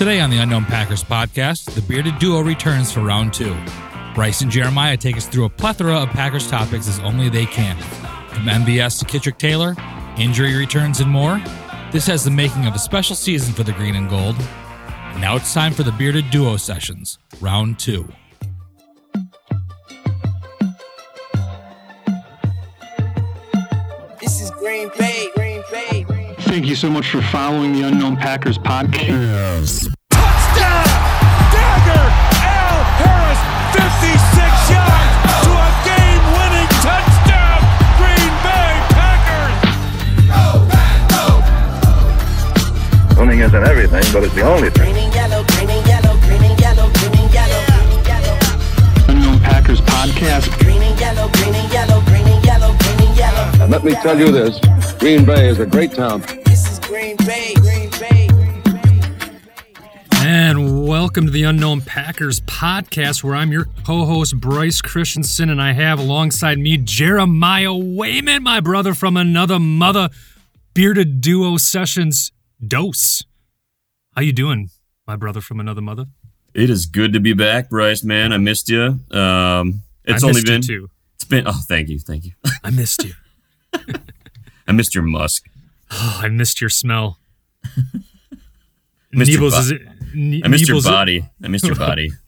Today on the Unknown Packers podcast, the bearded duo returns for round two. Brice and Jeremiah take us through a plethora of Packers topics as only they can. From MVS to Kitrick Taylor, injury returns, and more, this has the making of a special season for the green and gold. And now it's time for the bearded duo sessions, round two. This is Green Bay. Thank you so much for following the Unknown Packers podcast. Touchdown! Dagger! Al Harris, 56 yards to a game-winning touchdown! Green Bay Packers! Winning isn't everything, but it's the only thing. Green and yellow, green and yellow, green and yellow, green and yellow, green and yellow. Unknown Packers podcast. Green and yellow, green and yellow, green and yellow, green and yellow. And let me tell you this Green Bay is a great town. Green Bay, Green Bay. And welcome to the Unknown Packers podcast, where I'm your co host, Brice Christensen, and I have alongside me Jeremiah Wayman, my brother from another mother, Bearded Duo Sessions Dose. How you doing, my brother from another mother? It is good to be back, Brice. Man, I missed you. Um, it's I only been too. it's been. Oh, thank you, thank you. I missed you. I missed your musk. Oh, I missed your smell. Missed your Niebles is it? Ne- I missed your body. I missed your body.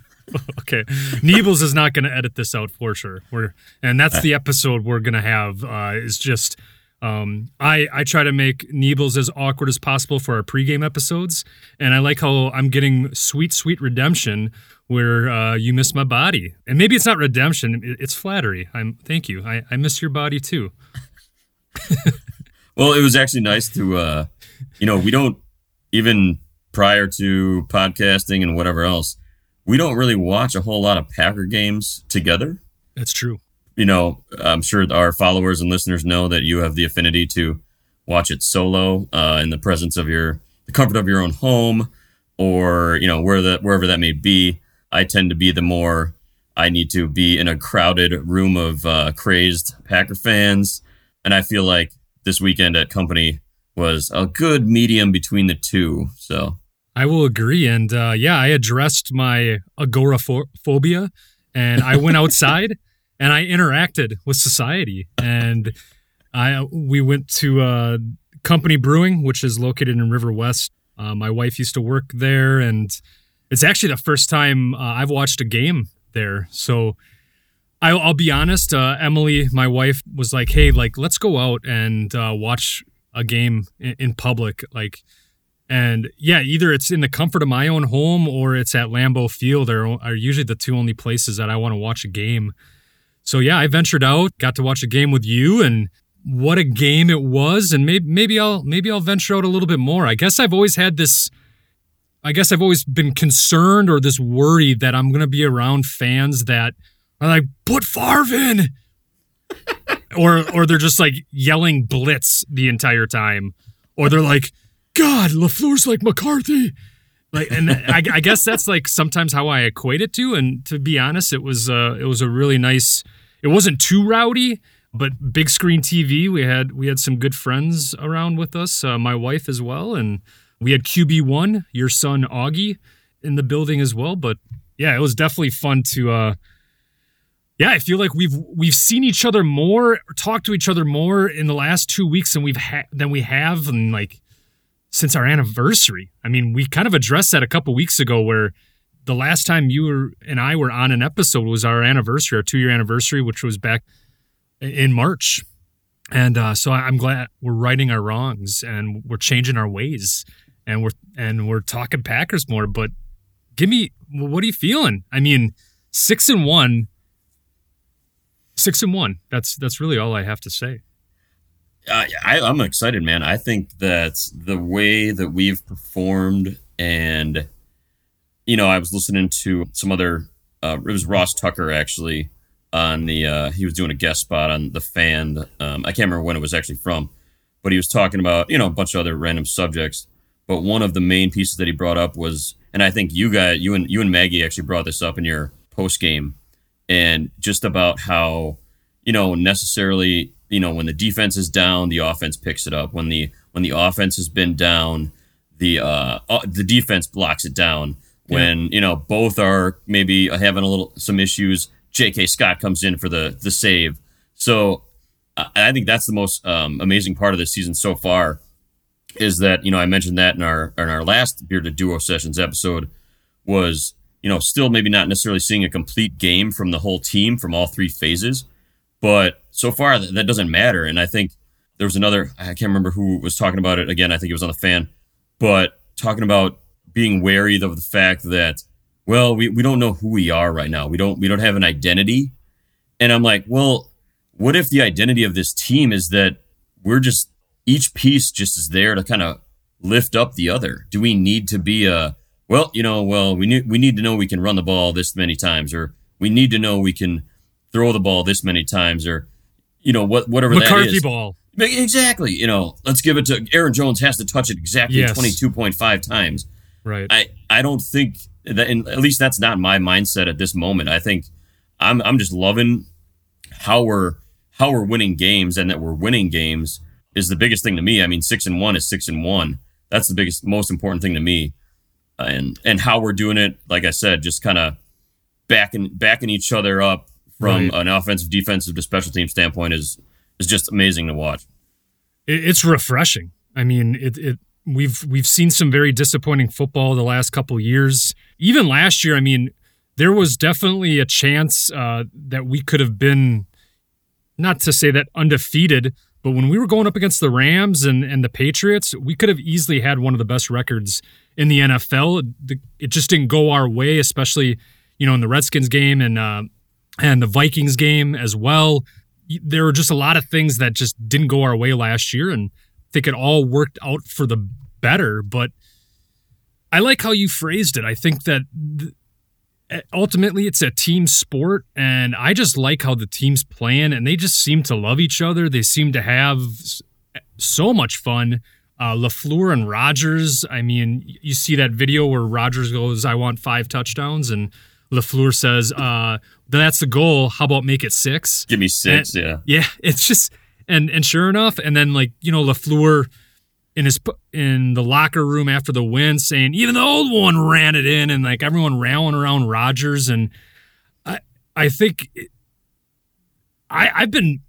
Okay, Niebles is not going to edit this out for sure. We're and that's the episode we're going to have. Uh, is just um, I I try to make Niebles as awkward as possible for our pregame episodes, and I like how I'm getting sweet sweet redemption where uh, you miss my body, and maybe it's not redemption, it's flattery. I'm thank you. I I miss your body too. Well, it was actually nice to, uh, you know, we don't even prior to podcasting and whatever else, we don't really watch a whole lot of Packer games together. That's true. You know, I'm sure our followers and listeners know that you have the affinity to watch it solo uh, in the presence of your, the comfort of your own home, or you know where the wherever that may be. I tend to be the more I need to be in a crowded room of uh, crazed Packer fans, and I feel like this weekend at company was a good medium between the two. So I will agree. And uh, yeah, I addressed my agoraphobia and I went outside and I interacted with society. And I we went to uh, Company Brewing, which is located in River West. Uh, my wife used to work there, and it's actually the first time uh, I've watched a game there. So I'll, I'll be honest. Uh, Emily, my wife, was like, "Hey, like, let's go out and uh, watch a game in, in public." Like, and yeah, either it's in the comfort of my own home or it's at Lambeau Field are, are usually the two only places that I want to watch a game. So yeah, I ventured out, got to watch a game with you and what a game it was and maybe maybe I'll maybe I'll venture out a little bit more. I guess I've always had this I guess I've always been concerned or this worry that I'm going to be around fans that like put Favre in or or they're just like yelling blitz the entire time or they're like God, LaFleur's like McCarthy. Like, and I, I guess that's like sometimes how I equate it to. And to be honest, it was uh, it was a really nice. It wasn't too rowdy, but big screen TV. We had we had some good friends around with us. Uh, my wife as well, and we had QB one, your son Augie, in the building as well. But yeah, it was definitely fun to. Uh, yeah, I feel like we've we've seen each other more, or talked to each other more in the last two weeks than we've than we have, and like since our anniversary. I mean, we kind of addressed that a couple weeks ago where the last time you were and I were on an episode was our anniversary, our two year anniversary, which was back in March. And uh, so I'm glad we're righting our wrongs and we're changing our ways and we're and we're talking Packers more. But give me what are you feeling? I mean, six and one. Six and one. That's that's really all I have to say. Uh, I, I'm excited, man. I think that the way that we've performed, and you know, I was listening to some other. Uh, it was Ross Tucker actually on the. Uh, he was doing a guest spot on the fan. Um, I can't remember when it was actually from, but he was talking about you know a bunch of other random subjects. But one of the main pieces that he brought up was, and I think you guys, you and you and Maggie actually brought this up in your post game, and just about how you know necessarily you know when the defense is down the offense picks it up when the when the offense has been down the uh, uh the defense blocks it down when you know both are maybe having a little some issues. J.K. Scott comes in for the the save. So I I think that's the most um, amazing part of this season so far is that you know I mentioned that in our in our last bearded duo sessions episode was you know still maybe not necessarily seeing a complete game from the whole team from all three phases, but so far that, that doesn't matter. And I think there was another I can't remember who was talking about it again. I think it was on the fan, but talking about being wary of the fact that well we, we don't know who we are right now. We don't we don't have an identity, and I'm like well what if the identity of this team is that we're just each piece just is there to kind of lift up the other? Do we need to be a well, you know, well, we need we need to know we can run the ball this many times, or we need to know we can throw the ball this many times, or you know, what whatever that McCarthy is. ball. Exactly. You know, let's give it to Aaron Jones has to touch it exactly Yes. twenty two point five times. Right. I I don't think that, and at least that's not my mindset at this moment. I think I'm I'm just loving how we're how we're winning games and that we're winning games is the biggest thing to me. I mean, six and one is six and one. That's the biggest, most important thing to me. And and how we're doing it, like I said, just kind of backing backing each other up from Right. an offensive, defensive to special team standpoint is is just amazing to watch. it's refreshing. I mean, it, it we've we've seen some very disappointing football the last couple years. Even last year, I mean, there was definitely a chance uh, that we could have been, not to say that undefeated, but when we were going up against the Rams and and the Patriots, we could have easily had one of the best records in the NFL. It, just didn't go our way, especially you know in the Redskins game and uh, and the Vikings game as well. There were just a lot of things that just didn't go our way last year and I think it all worked out for the better. But I like how you phrased it. I think that th- ultimately it's a team sport and I just like how the teams playing and they just seem to love each other they seem to have so much fun uh, Lafleur and Rodgers. I mean, you see that video where Rodgers goes, "I want five touchdowns," and Lafleur says, uh, "That's the goal. How about make it six? Give me six, And- yeah. Yeah, it's just and and sure enough, and then like you know Lafleur in his in the locker room after the win saying even the old one ran it in, and like everyone rallying around Rodgers, and I I think I I've been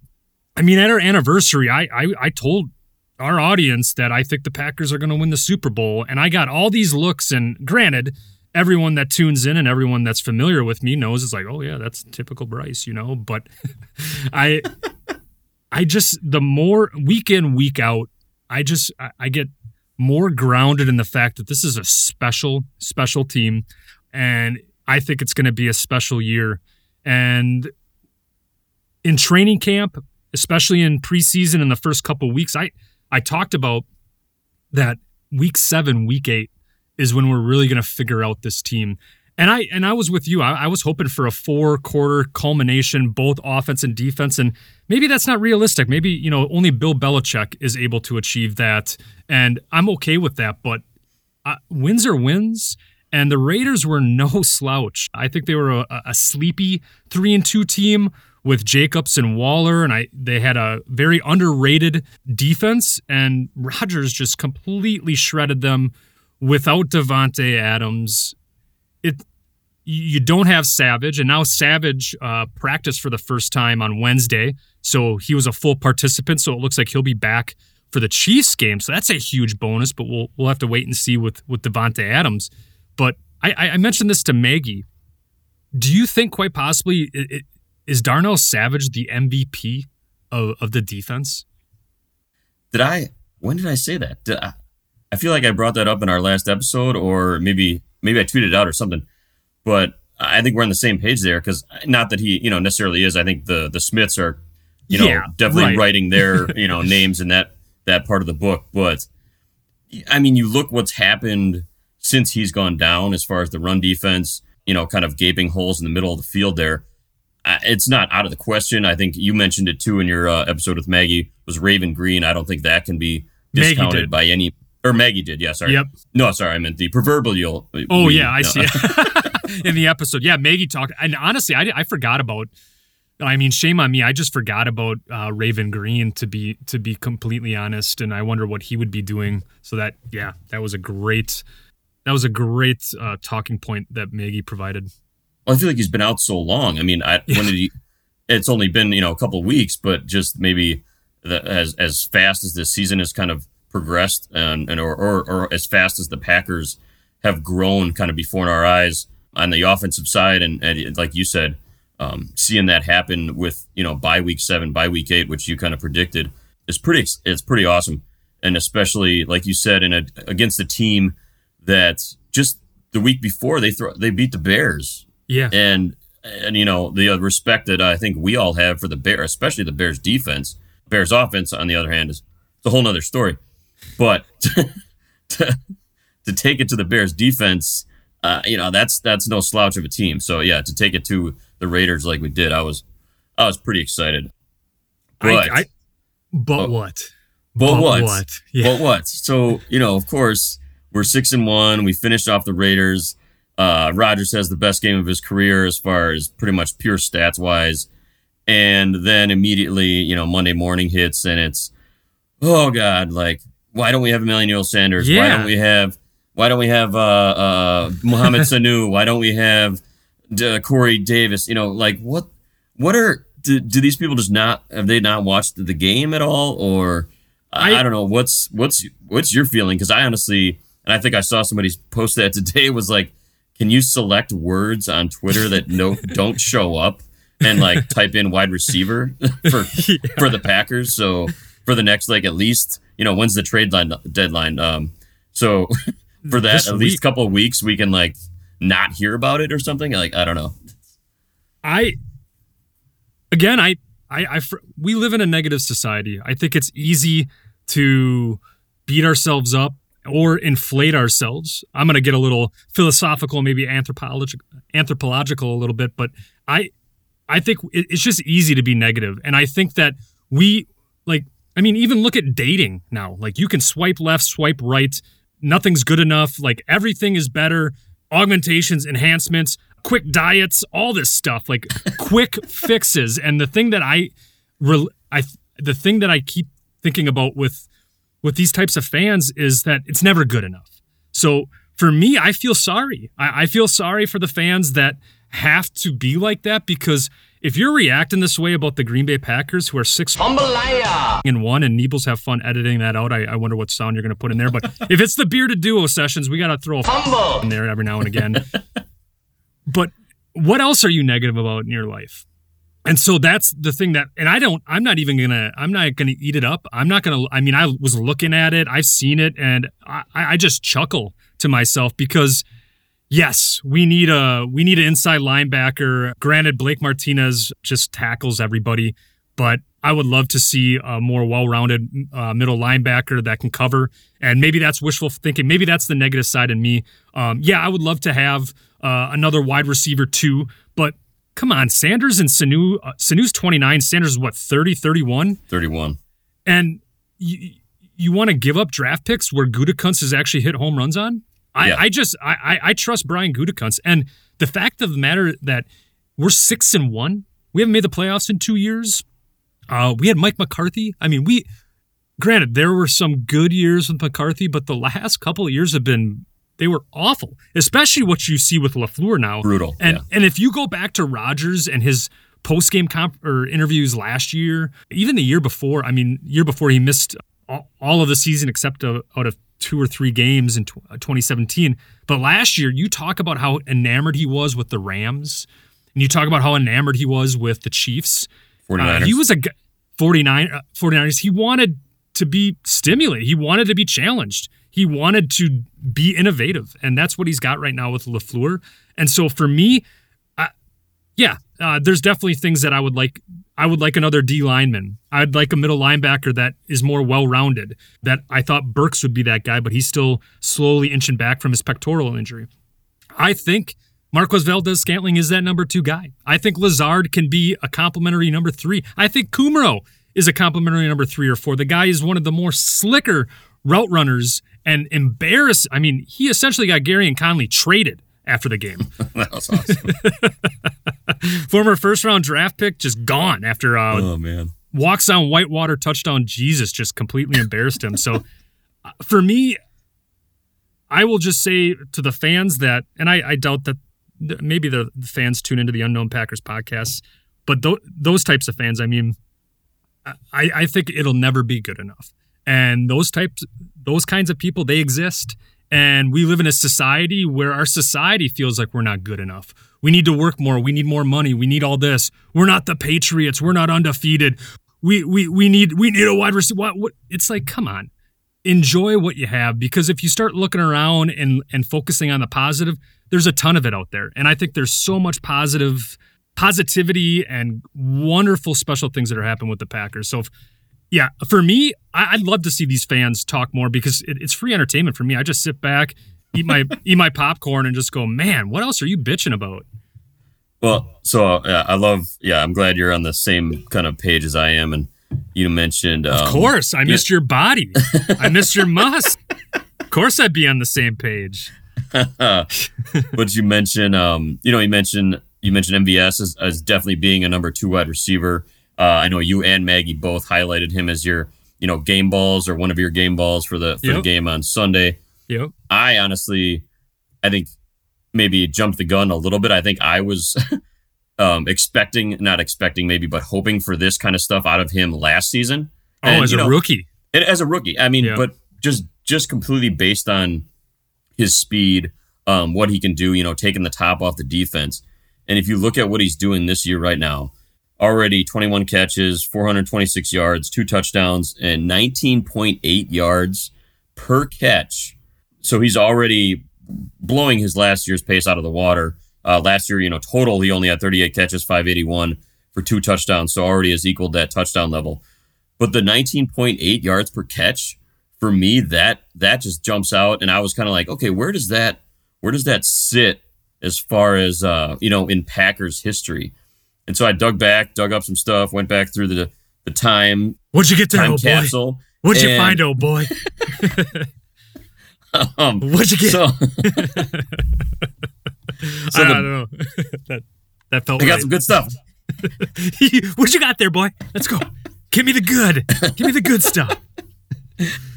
I mean at our anniversary I I, I told our audience that I think the Packers are going to win the Super Bowl, and I got all these looks, and granted. Everyone that tunes in and everyone that's familiar with me knows it's like, oh yeah, that's typical Brice, you know. But I I just the more week in week out, I just I, get more grounded in the fact that this is a special special team, and I think it's going to be a special year. And in training camp, especially in preseason in the first couple weeks, I I talked about that week seven, week eight is when we're really going to figure out this team. And I and I was with you. I, I was hoping for a four quarter culmination, both offense and defense. And maybe that's not realistic. Maybe you know only Bill Belichick is able to achieve that, and I'm okay with that. But uh, wins are wins, and the Raiders were no slouch. I think they were a, a sleepy three and two team with Jacobs and Waller, and I they had a very underrated defense, and Rodgers just completely shredded them without Davante Adams. It you don't have Savage, and now Savage uh, practiced for the first time on Wednesday, so he was a full participant. So it looks like he'll be back for the Chiefs game. So that's a huge bonus, but we'll we'll have to wait and see with with Davante Adams. But I, I mentioned this to Maggie. Do you think quite possibly it, it, is Darnell Savage the MVP of, of the defense? Did I? When did I say that? I, I feel like I brought that up in our last episode, or maybe maybe I tweeted it out or something. But I think we're on the same page there because not that he, you know, necessarily is. I think the the Smiths are, you know, Yeah, definitely right. writing their you know names in that that part of the book. But I mean, you look what's happened since he's gone down as far as the run defense. You know, kind of gaping holes in the middle of the field there. It's not out of the question. I think you mentioned it too in your uh, episode with Maggie. Was Raven Greene? I don't think that can be discounted by any. Or Maggie did, yeah. Sorry. Yep. No, sorry, I meant the proverbial. Oh we- yeah, I no. see it in the episode. Yeah, Maggie talked, and honestly, I, I forgot about I mean, shame on me. I just forgot about uh, Raven Greene to be to be completely honest, and I wonder what he would be doing. So that yeah, that was a great that was a great uh, talking point that Maggie provided. Well, I feel like he's been out so long. I mean, I, when did he? It's only been you know a couple of weeks, but just maybe the, as as fast as this season has kind of progressed, and, and or, or or as fast as the Packers have grown, kind of before in our eyes on the offensive side, and, and like you said, um, seeing that happen with you know by week seven, by week eight, which you kind of predicted, is pretty it's pretty awesome, and especially like you said, in a against a team that just the week before they throw they beat the Bears, Yeah, and and you know the respect that I think we all have for the bear, especially the Bears defense. Bears offense, on the other hand, is it's a whole other story. But to, to take it to the Bears defense, uh, you know that's that's no slouch of a team. So yeah, to take it to the Raiders like we did, I was I was pretty excited. But I, I, but Oh. what? but but what? what? Yeah. But what? So you know, of course, we're six and one. We finished off the Raiders. Uh, Rodgers has the best game of his career as far as pretty much pure stats wise. And then immediately, you know, Monday morning hits and it's, oh God, like, why don't we have Emmanuel Sanders? Yeah. Why don't we have, why don't we have, uh, uh, Mohamed Sanu? Why don't we have D- Corey Davis? You know, like what, what are, do, do these people just not, have they not watched the game at all? Or, I, I- don't know. What's, what's, what's your feeling? Cause I honestly, and I think I saw somebody post that today was like, can you select words on Twitter that no don't show up and like type in wide receiver for for the Packers? So for the next like at least you know when's the trade line deadline? Um, so for that This at least week. couple of weeks we can like not hear about it or something. Like I don't know. I again, I, I, I, fr- we live in a negative society. I think it's easy to beat ourselves up or inflate ourselves. I'm going to get a little philosophical, maybe anthropological, anthropological a little bit, but I, I think it- it's just easy to be negative, and I think that we like. I mean, even look at dating now. Like you can swipe left, swipe right. Nothing's good enough. Like everything is better. Augmentations, enhancements, quick diets, all this stuff. Like quick fixes. And the thing that I, I, the thing that I keep thinking about with with these types of fans is that it's never good enough. So for me, I feel sorry. I, I feel sorry for the fans that have to be like that because if you're reacting this way about the Green Bay Packers, who are six and one, and Neebles have fun editing that out, I, I wonder what sound you're going to put in there. But if it's the bearded duo sessions, we got to throw a in there every now and again. but what else are you negative about in your life? And so that's the thing that, and I don't, I'm not even gonna, I'm not gonna eat it up. I'm not gonna, I mean, I was looking at it, I've seen it, and I, I just chuckle to myself because, yes, we need a, we need an inside linebacker. Granted, Blake Martinez just tackles everybody, but I would love to see a more well-rounded uh, middle linebacker that can cover. And maybe that's wishful thinking. Maybe that's the negative side in me. Um, yeah, I would love to have uh, another wide receiver too, but come on, Sanders and Sanu. Uh, Sanu's 29. Sanders is what 30, 31, Thirty one. and you you want to give up draft picks where Gutekunst has actually hit home runs on? I, Yeah. I just I, I trust Brian Gutekunst, and the fact of the matter that we're six and one, we haven't made the playoffs in two years. Uh, we had Mike McCarthy. I mean, we granted there were some good years with McCarthy, but the last couple of years have been they were awful. Especially what you see with Lafleur now, Brutal, And yeah. and if you go back to Rodgers and his post game comp or interviews last year, even the year before, I mean, year before he missed all, all of the season except out of two or three games in uh, 2017. But last year, you talk about how enamored he was with the Rams, and you talk about how enamored he was with the Chiefs. 49ers. Uh, he was a 49 uh, 49ers. He wanted to be stimulated. He wanted to be challenged. He wanted to be innovative, and that's what he's got right now with Lafleur. And so for me, I, yeah, uh, there's definitely things that I would like. I would like another D lineman. I'd like a middle linebacker that is more well rounded. That I thought Burks would be that guy, but he's still slowly inching back from his pectoral injury. I think Marquez Valdes Scantling is that number two guy. I think Lazard can be a complimentary number three. I think Kumerow is a complimentary number three or four. The guy is one of the more slicker route runners and embarrass. I mean, he essentially got Gareon Conley traded after the game. that was awesome. Former first round draft pick just gone after uh, oh man. walks on whitewater touchdown. Jesus just completely embarrassed him. So uh, for me, I will just say to the fans that, and I, I doubt that th- maybe the, the fans tune into the Unknown Packers podcast, but th- those types of fans, I mean, I, I think it'll never be good enough. And those types, those kinds of people, they exist. And we live in a society where our society feels like we're not good enough. We need to work more. We need more money. We need all this. We're not the Patriots. We're not undefeated. We we we need we need a wide receiver. What, what? It's like, come on, enjoy what you have because if you start looking around and and focusing on the positive, there's a ton of it out there. And I think there's so much positive positivity and wonderful special things that are happening with the Packers. So, if, yeah, for me, I, I'd love to see these fans talk more because it, it's free entertainment for me. I just sit back, eat my eat my popcorn, and just go, man, what else are you bitching about? Well, so uh, yeah, I love. Yeah, I'm glad you're on the same kind of page as I am, and you mentioned. Um, Of course, I missed your body. I missed your musk. Of course, I'd be on the same page. but you mentioned, um, you know, you mentioned you mentioned MVS as, as definitely being a number two wide receiver. Uh, I know you and Maggie both highlighted him as your, you know, game balls or one of your game balls for the for the game on Sunday. Yep. I honestly, I think maybe jumped the gun a little bit. I think I was um, expecting, not expecting maybe, but hoping for this kind of stuff out of him last season. Oh, And, as you a know, rookie. and as a rookie. I mean, Yeah. but just just completely based on his speed, um, what he can do, you know, taking the top off the defense. And if you look at what he's doing this year right now, already 21 catches, 426 yards, two touchdowns, and 19.8 yards per catch. So he's already blowing his last year's pace out of the water. Uh, last year, you know, total he only had 38 catches, 581 for two touchdowns, so already has equaled that touchdown level. But the 19.8 yards per catch for me that that just jumps out and I was kind of like, okay, where does that where does that sit as far as uh, you know, in Packers history? And so I dug back, dug up some stuff, went back through the the time What'd you get there, time old boy? What'd you find, old boy? Um, What'd you get? so so I the- don't know. that that felt I got some good stuff. what you got there, boy? Let's go. Give me the good. Give me the good stuff.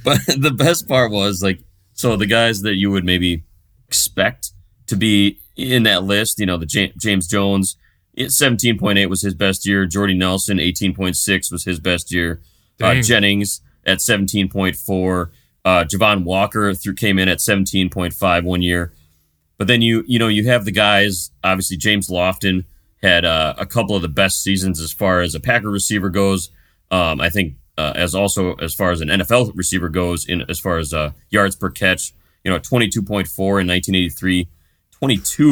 But the best part was like, so the guys that you would maybe expect to be in that list, you know, the James Jones, 17.8 was his best year. Jordy Nelson, 18.6 was his best year. Uh, Jennings at 17.4. Uh, Javon Walker through, came in at 17.5 one year. But then you, you know, you have the guys, obviously James Lofton had uh, a couple of the best seasons as far as a Packer receiver goes. Um, I think uh, as also as far as an NFL receiver goes, in as far as uh, yards per catch, you know, 22.4 in 1983, 22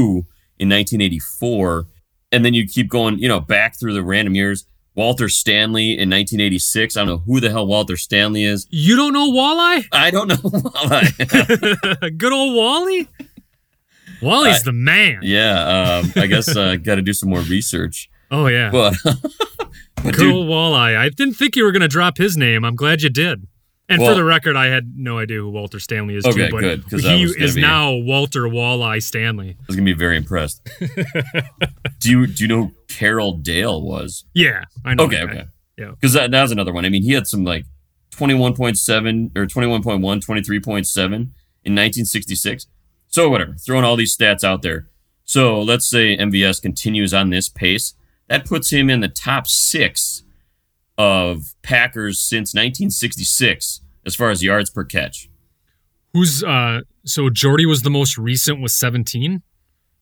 in 1984, and then you keep going, you know, back through the random years. Walter Stanley in 1986. I don't know who the hell Walter Stanley is. You don't know Walleye? I don't know. Walleye. Good old Wally? Wally's I- the man. yeah, um, I guess uh, got to do some more research. Oh, yeah. But, but Good dude, old Walleye. I didn't think you were going to drop his name. I'm glad you did. And for the record, I had no idea who Walter Stanley is, Okay, too. But good, he is be- now Walter Walleye Stanley. I was gonna be very impressed. do you do you know who Carroll Dale was? Yeah, I know. Okay, guy. okay. Yeah. Because that, that was another one. I mean, he had some like 21.7 or 21.1, 23.7 in 1966. So, whatever. Throwing all these stats out there. So, let's say MVS continues on this pace. That puts him in the top six of Packers since 1966 as far as yards per catch. Who's uh? So Jordy was the most recent with 17.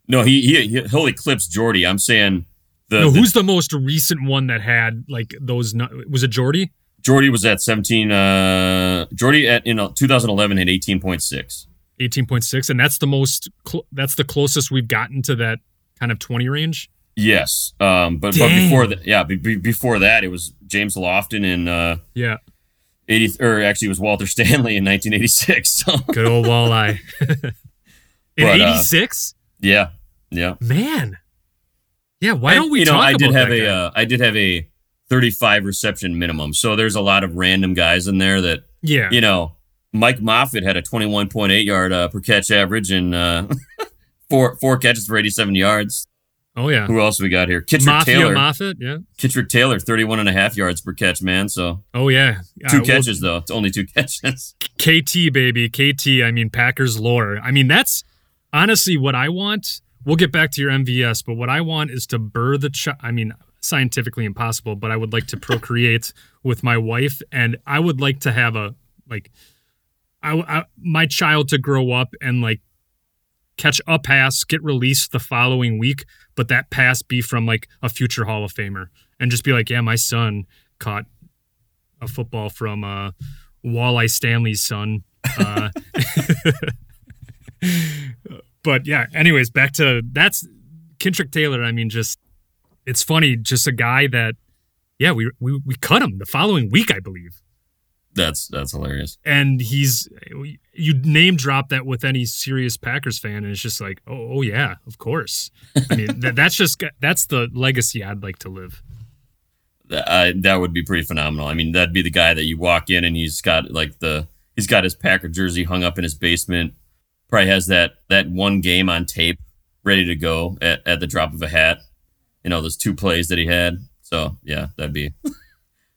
No, he, he he'll eclipse Jordy. I'm saying the, no, who's the most recent one that had like those? Was it Jordy? Jordy was at 17. Uh, Jordy at you know 2011 had 18.6. 18.6, and that's the most. Cl- that's the closest we've gotten to that kind of 20 range. Yes, um, but but before that, yeah, be, be- before that, it was James Lofton in uh, Yeah, 80, or actually, it was Walter Stanley in 1986. So good old Walleye. In But, uh, 86, yeah, yeah. man. Yeah, why don't we you know, I did have a uh, I did have a 35 reception minimum. So there's a lot of random guys in there that yeah, you know. Mike Moffett had a 21.8 yard uh, per catch average and uh, four four catches for 87 yards. Oh yeah. Who else we got here? Kitrick Mafia Taylor. Moffat, yeah. Kitrick Taylor, 31 and a half yards per catch, man. So Oh yeah. two Uh, well, catches though. It's only two catches. KT baby, KT. I mean Packers lore. I mean that's honestly what I want. We'll get back to your MVS, but what I want is to burr the child. I mean, scientifically impossible, but I would like to procreate with my wife, and I would like to have a like, I, I my child to grow up and like catch a pass, get released the following week, but that pass be from like a future Hall of Famer, and just be like, yeah, my son caught a football from uh, Walleye Stanley's son. Uh, but yeah, anyways, back to that's Kitrick Taylor. I mean, just it's funny, just a guy that, yeah, we we we cut him the following week, I believe, That's that's hilarious. and he's you name drop that with any serious Packers fan, and it's just like, oh, oh yeah, of course. I mean, that, that's just that's the legacy I'd like to live. That, I, that would be pretty phenomenal. I mean, that'd be the guy that you walk in and he's got like the he's got his Packer jersey hung up in his basement. Probably has that that one game on tape ready to go at, at the drop of a hat. You know, those two plays that he had. So yeah, that'd be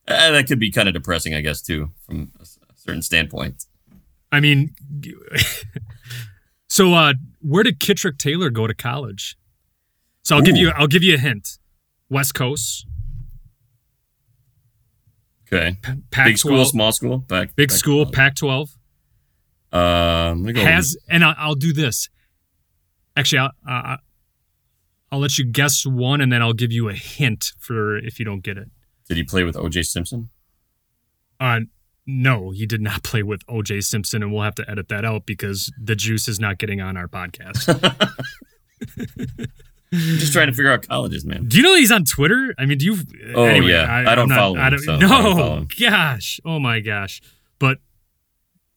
uh, that could be kind of depressing, I guess, too, from a certain standpoint. I mean, so uh, where did Kitrick Taylor go to college? So I'll give you I'll give you a hint. West Coast, Okay, Pac-12, big school, small school, back big school, Pac-12 Uh, go. has, and I'll, I'll do this. Actually, I'll, uh, I'll let you guess one, and then I'll give you a hint for if you don't get it. Did he play with O.J. Simpson? Uh, no, he did not play with O.J. Simpson, and we'll have to edit that out because the juice is not getting on our podcast. I'm just trying to figure out colleges, man. Do you know he's on Twitter? I mean, do you? Oh, anyway, yeah. I don't I'm follow him, don't, so I no, don't follow him. gosh, oh my gosh. But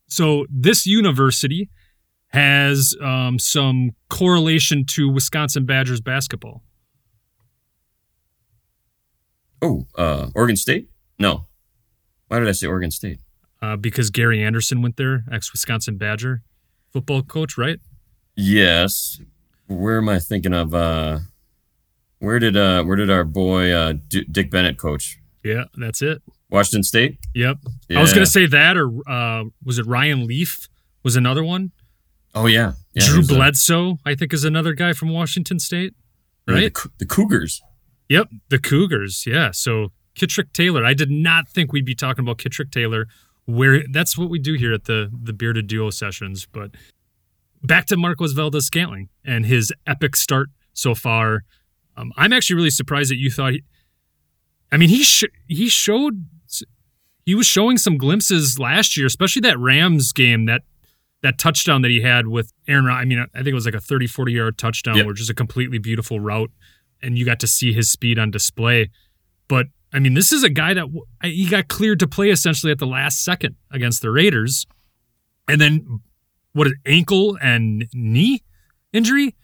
so this university has um, some correlation to Wisconsin Badgers basketball. Oh, uh, Oregon State? No. Why did I say Oregon State? Uh, because Gary Anderson went there, ex Wisconsin Badger football coach, right? Yes. Where am I thinking of? Uh, where did uh, where did our boy uh, D- Dick Bennett coach? Yeah, that's it. Washington State. Yep. I was gonna say that, or uh, was it Ryan Leaf? Was another one? Oh yeah, yeah Drew Bledsoe, I think, is another guy from Washington State, the, right? Cou- the Cougars. Yep, the Cougars. Yeah. So Kitrick Taylor. I did not think we'd be talking about Kitrick Taylor. Where that's what we do here at the the bearded duo sessions. But back to Marquez Valdes Scantling and his epic start so far. Um, I'm actually really surprised that you thought. He, I mean, he sh- he showed he was showing some glimpses last year, especially that Rams game that that touchdown that he had with Aaron. I mean, I think it was like a 30, 40 yard touchdown, Yep. which is a completely beautiful route, and you got to see his speed on display. But I mean, this is a guy that he got cleared to play essentially at the last second against the Raiders, and then what an ankle and knee injury,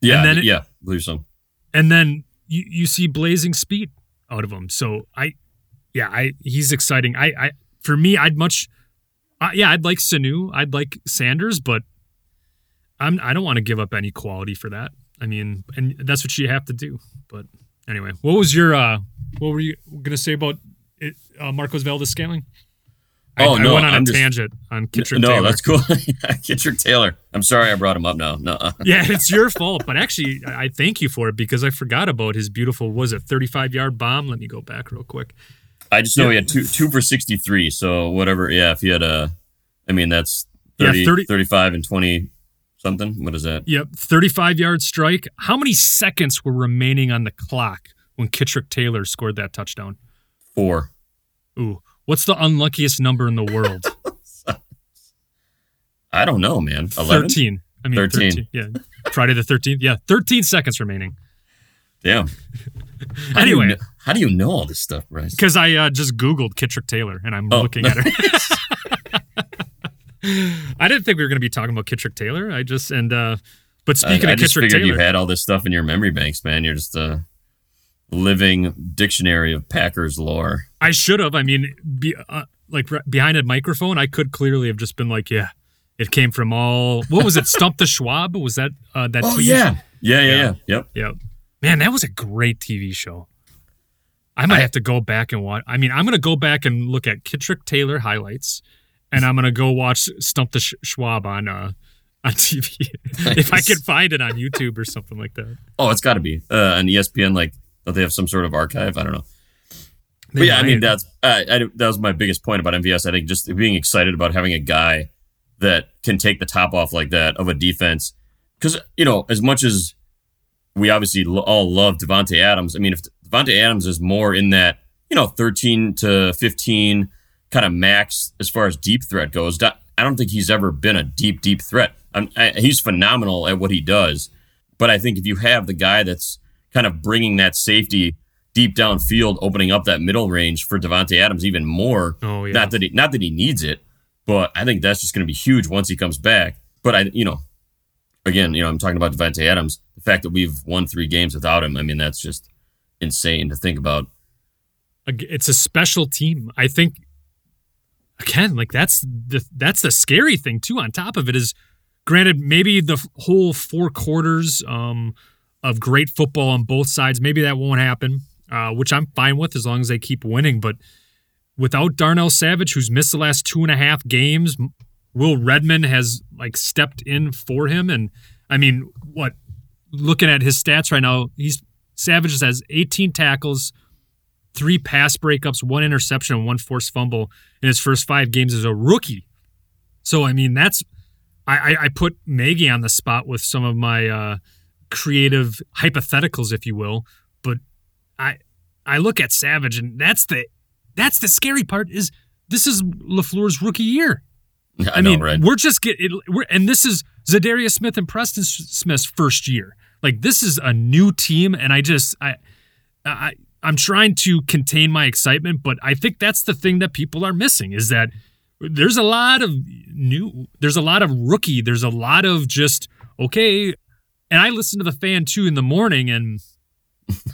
Yeah, And then yeah, I believe so. and then you, you see blazing speed out of him. So I, yeah, I he's exciting. I, I for me, I'd much, uh, yeah, I'd like Sanu, I'd like Sanders, but I'm I don't want to give up any quality for that. I mean, and that's what you have to do. But anyway, what was your uh, what were you gonna say about it, uh, Marquez Valdes scaling? I, Oh, I went on I'm a just- tangent on Kitrick no, Taylor. that's cool. Kitrick Taylor. I'm sorry I brought him up now. No, Yeah, it's your fault. But actually, I thank you for it because I forgot about his beautiful, was it 35 yard bomb? Let me go back real quick. I just know he had two two for 63. So whatever. Yeah, if he had a, I mean that's Yeah, 30, 30 35 and 20 something. What is that? Yep, 35 yard strike. How many seconds were remaining on the clock when Kitrick Taylor scored that touchdown? Four. Ooh, what's the unluckiest number in the world? I don't know, man. 11? 13. I mean, 13. 13. Yeah. Friday the 13th. Yeah, 13 seconds remaining. Damn. How do you Anyway, how do you know all this stuff, Brice? because I uh, just Googled Kitrick Taylor and I'm Oh, looking at her. I didn't think we were going to be talking about Kitrick Taylor. I just, and, uh, but speaking I of just Kitrick figured Taylor, you had all this stuff in your memory banks, man. You're just a living dictionary of Packers lore. I should have. I mean, be, uh, like re- behind a microphone, I could clearly have just been like, yeah, It came from all. What was it? Stump the Schwab? Was that uh, that? Oh TV yeah. yeah, yeah, Yeah. yeah, Yep. Yep. Man, that was a great TV show. I might I- have to go back and watch. I mean, I'm going to go back and look at Kitrick Taylor highlights, and I'm going to go watch Stump the Sch- Schwab on uh, on TV if I can find it on YouTube or something like that. Oh, it's got to be uh, on ESPN. Like, don't they have some sort of archive? I don't know. They But yeah, I mean that's uh, I, that was my biggest point about MVS. I think just being excited about having a guy that can take the top off like that of a defense. Because you know, as much as we obviously all love Davante Adams, I mean, if Davante Adams is more in that you know thirteen to fifteen kind of max as far as deep threat goes, I don't think he's ever been a deep deep threat. I'm, I, he's phenomenal at what he does, but I think if you have the guy that's kind of bringing that safety deep downfield, opening up that middle range for Davante Adams even more. Oh, yeah. Not that he, not that he needs it, but I think that's just going to be huge once he comes back. But I, you know, again, you know, I'm talking about Davante Adams. The fact that we've won three games without him, I mean, that's just insane to think about. It's a special team. I think again, like that's the that's the scary thing too. On top of it is, granted, maybe the whole four quarters um, of great football on both sides, maybe that won't happen, uh, which I'm fine with as long as they keep winning. But without Darnell Savage, who's missed the last two and a half games, Will Redmond has like stepped in for him, and I mean, what? Looking at his stats right now, he's Savage has 18 tackles, three pass breakups, one interception, and one forced fumble in his first five games as a rookie. So I mean, that's I, I, I put Maggie on the spot with some of my uh, creative hypotheticals, if you will. But I I look at Savage, and that's the that's the scary part is this is Lafleur's rookie year. I, I know, mean, right? we're just getting, we're, and this is Za'Darius Smith and Preston Smith's first year. Like this is a new team, and I just, I, I, I'm trying to contain my excitement, but I think that's the thing that people are missing is that there's a lot of new, there's a lot of rookie, there's a lot of just okay. And I listen to the fan too in the morning, and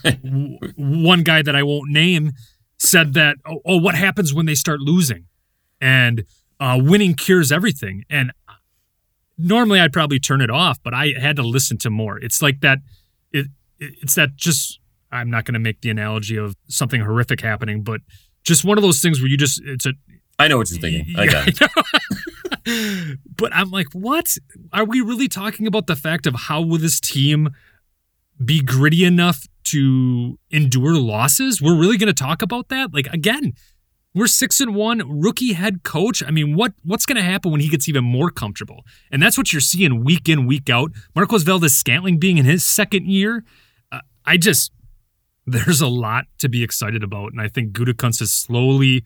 w- one guy that I won't name said that, oh, oh what happens when they start losing? And uh, winning cures everything. And normally I'd probably turn it off, but I had to listen to more. It's like that. It, it it's that just. I'm not going to make the analogy of something horrific happening, but just one of those things where you just it's a. I know what you're thinking. I got it. but I'm like, what are we really talking about? The fact of how will this team be gritty enough to endure losses? We're really going to talk about that? Like again, we're six and one, rookie head coach. I mean, what what's going to happen when he gets even more comfortable? And that's what you're seeing week in, week out. Marquez Valdes Scantling being in his second year. Uh, I just there's a lot to be excited about, and I think Gutekunst is slowly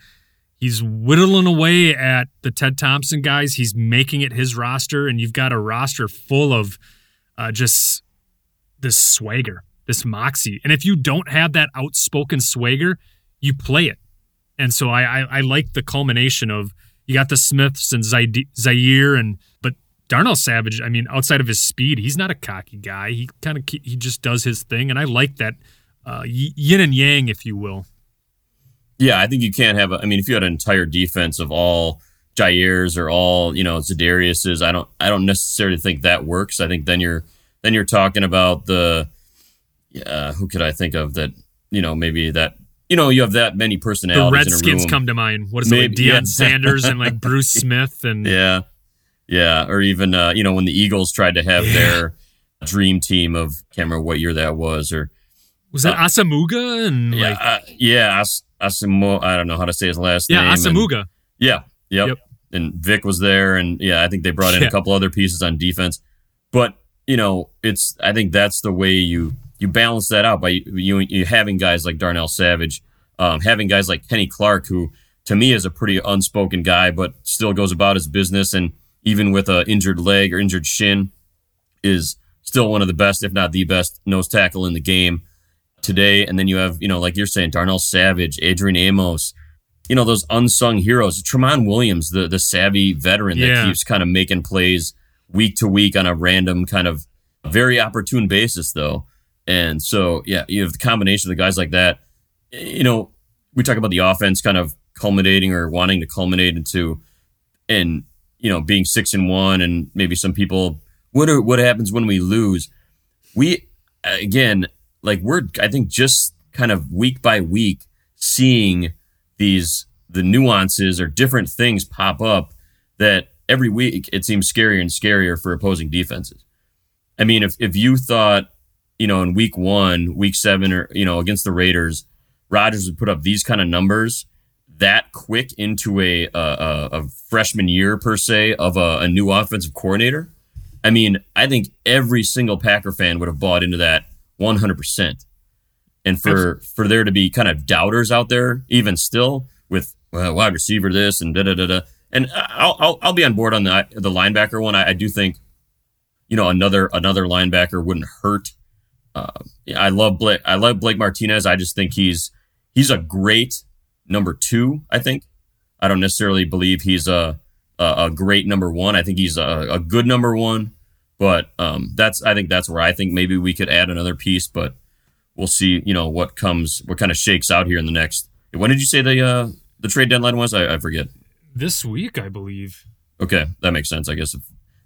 he's whittling away at the Ted Thompson guys. He's making it his roster, and you've got a roster full of uh, just this swagger, this moxie. And if you don't have that outspoken swagger, you play it. And so I, I, I like the culmination of you got the Smiths and Zaire and but Darnell Savage. I mean, outside of his speed, he's not a cocky guy. He kind of he just does his thing, and I like that uh, yin and yang, if you will. Yeah, I think you can't have. A, I mean, if you had an entire defense of all Jair's or all you know Za'Darius's, I don't. I don't necessarily think that works. I think then you're then you're talking about the. Uh, who could I think of that? You know, maybe that. You know, you have that many The personalities. in a Redskins come to mind. What is it, like Maybe, Deion yeah. Sanders and like Bruce Smith and Yeah, yeah, or even uh, you know when the Eagles tried to have their dream team of can't remember what year that was or was that uh, Asomugha and yeah, like uh, yeah, As- Asimo. I don't know how to say his last yeah name. and- Asomugha. Yeah. Yep. Yep. And Vic was there, and yeah, I think they brought in Yeah. a couple other pieces on defense. But you know, it's I think that's the way you you balance that out by you you having guys like Darnell Savage, um, having guys like Kenny Clark, who to me is a pretty unspoken guy, but still goes about his business, and even with a injured leg or injured shin, is still one of the best, if not the best, nose tackle in the game today. And then you have, you know, like you're saying, Darnell Savage, Adrian Amos, you know, those unsung heroes. Tramon Williams, the the savvy veteran that Yeah. keeps kind of making plays week to week on a random kind of very opportune basis, though. And so, yeah, you have the combination of the guys like that. You know, we talk about the offense kind of culminating or wanting to culminate into, and you know, being six and one, and maybe some people, what are, what happens when we lose? We again, like we're, I think, just kind of week by week seeing these the nuances or different things pop up that every week it seems scarier and scarier for opposing defenses. I mean, if if you thought, you know, in week one, week seven, or you know, against the Raiders, Rodgers would put up these kind of numbers that quick into a a, a freshman year per se of a, a new offensive coordinator. I mean, I think every single Packer fan would have bought into that 100. percent And for for there to be kind of doubters out there, even still with well, wide receiver this and da da da da, and I'll, I'll I'll be on board on the the linebacker one. I, I do think, you know, another another linebacker wouldn't hurt. Uh, I love Blake. I love Blake Martinez. I just think he's he's a great number two. I think I don't necessarily believe he's a a, a great number one. I think he's a, a good number one, but um, that's I think that's where I think maybe we could add another piece, but we'll see. You know what comes, what kind of shakes out here in the next. When did you say the uh, the trade deadline was? I, I forget. This week, I believe. Okay, that makes sense. I guess if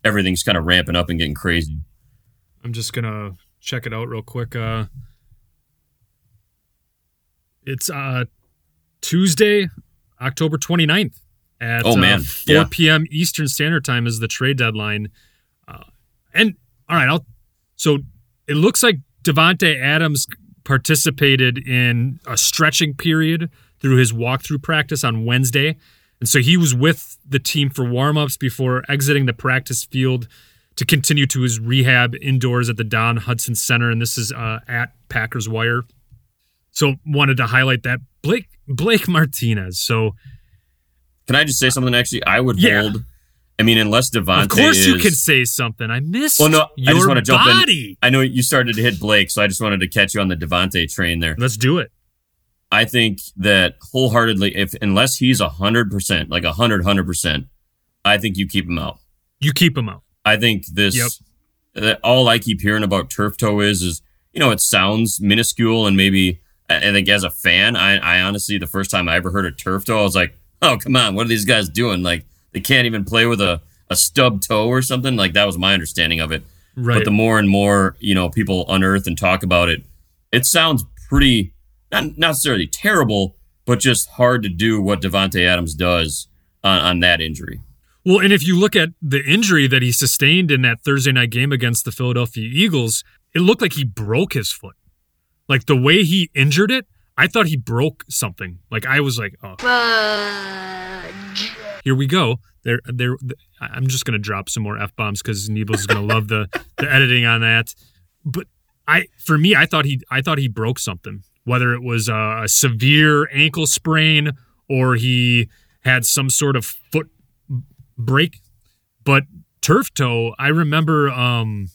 everything's kind of ramping up and getting crazy. I'm just gonna check it out real quick. Uh, it's uh, Tuesday, October 29th at Oh, man. uh, 4 Yeah. p.m. Eastern Standard Time is the trade deadline. And all right, I'll so it looks like Davante Adams participated in a stretching period through his walkthrough practice on Wednesday. And so he was with the team for warmups before exiting the practice field to continue to his rehab indoors at the Don Hutson Center. And this is uh, at Packers Wire. So wanted to highlight that Blake Blake Martinez. So Can I just say something? Actually, I would Yeah. hold. I mean, unless Davante of course you is- can say something. I missed Well, no, I just want to jump body. in. I know you started to hit Blake, so I just wanted to catch you on the Davante train there. Let's do it. I think that wholeheartedly, if unless he's a hundred percent, like a hundred, hundred percent, I think you keep him out. You keep him out. I think this. Yep. All I keep hearing about turf toe is, is you know, it sounds minuscule and maybe. I I think as a fan, I, I honestly, the first time I ever heard of turf toe, I was like, oh come on, what are these guys doing? Like they can't even play with a a stub toe or something. Like that was my understanding of it. Right. But the more and more, you know, people unearth and talk about it, it sounds pretty not not necessarily terrible, but just hard to do what Davante Adams does on, on that injury. Well, and if you look at the injury that he sustained in that Thursday night game against the Philadelphia Eagles, it looked like he broke his foot. Like the way he injured it, I thought he broke something. Like I was like, oh, here we go. There, there. I'm just gonna drop some more f bombs because Nebel's is gonna love the the editing on that. But I, for me, I thought he, I thought he broke something. Whether it was a, a severe ankle sprain or he had some sort of foot break. But turf toe, I remember. um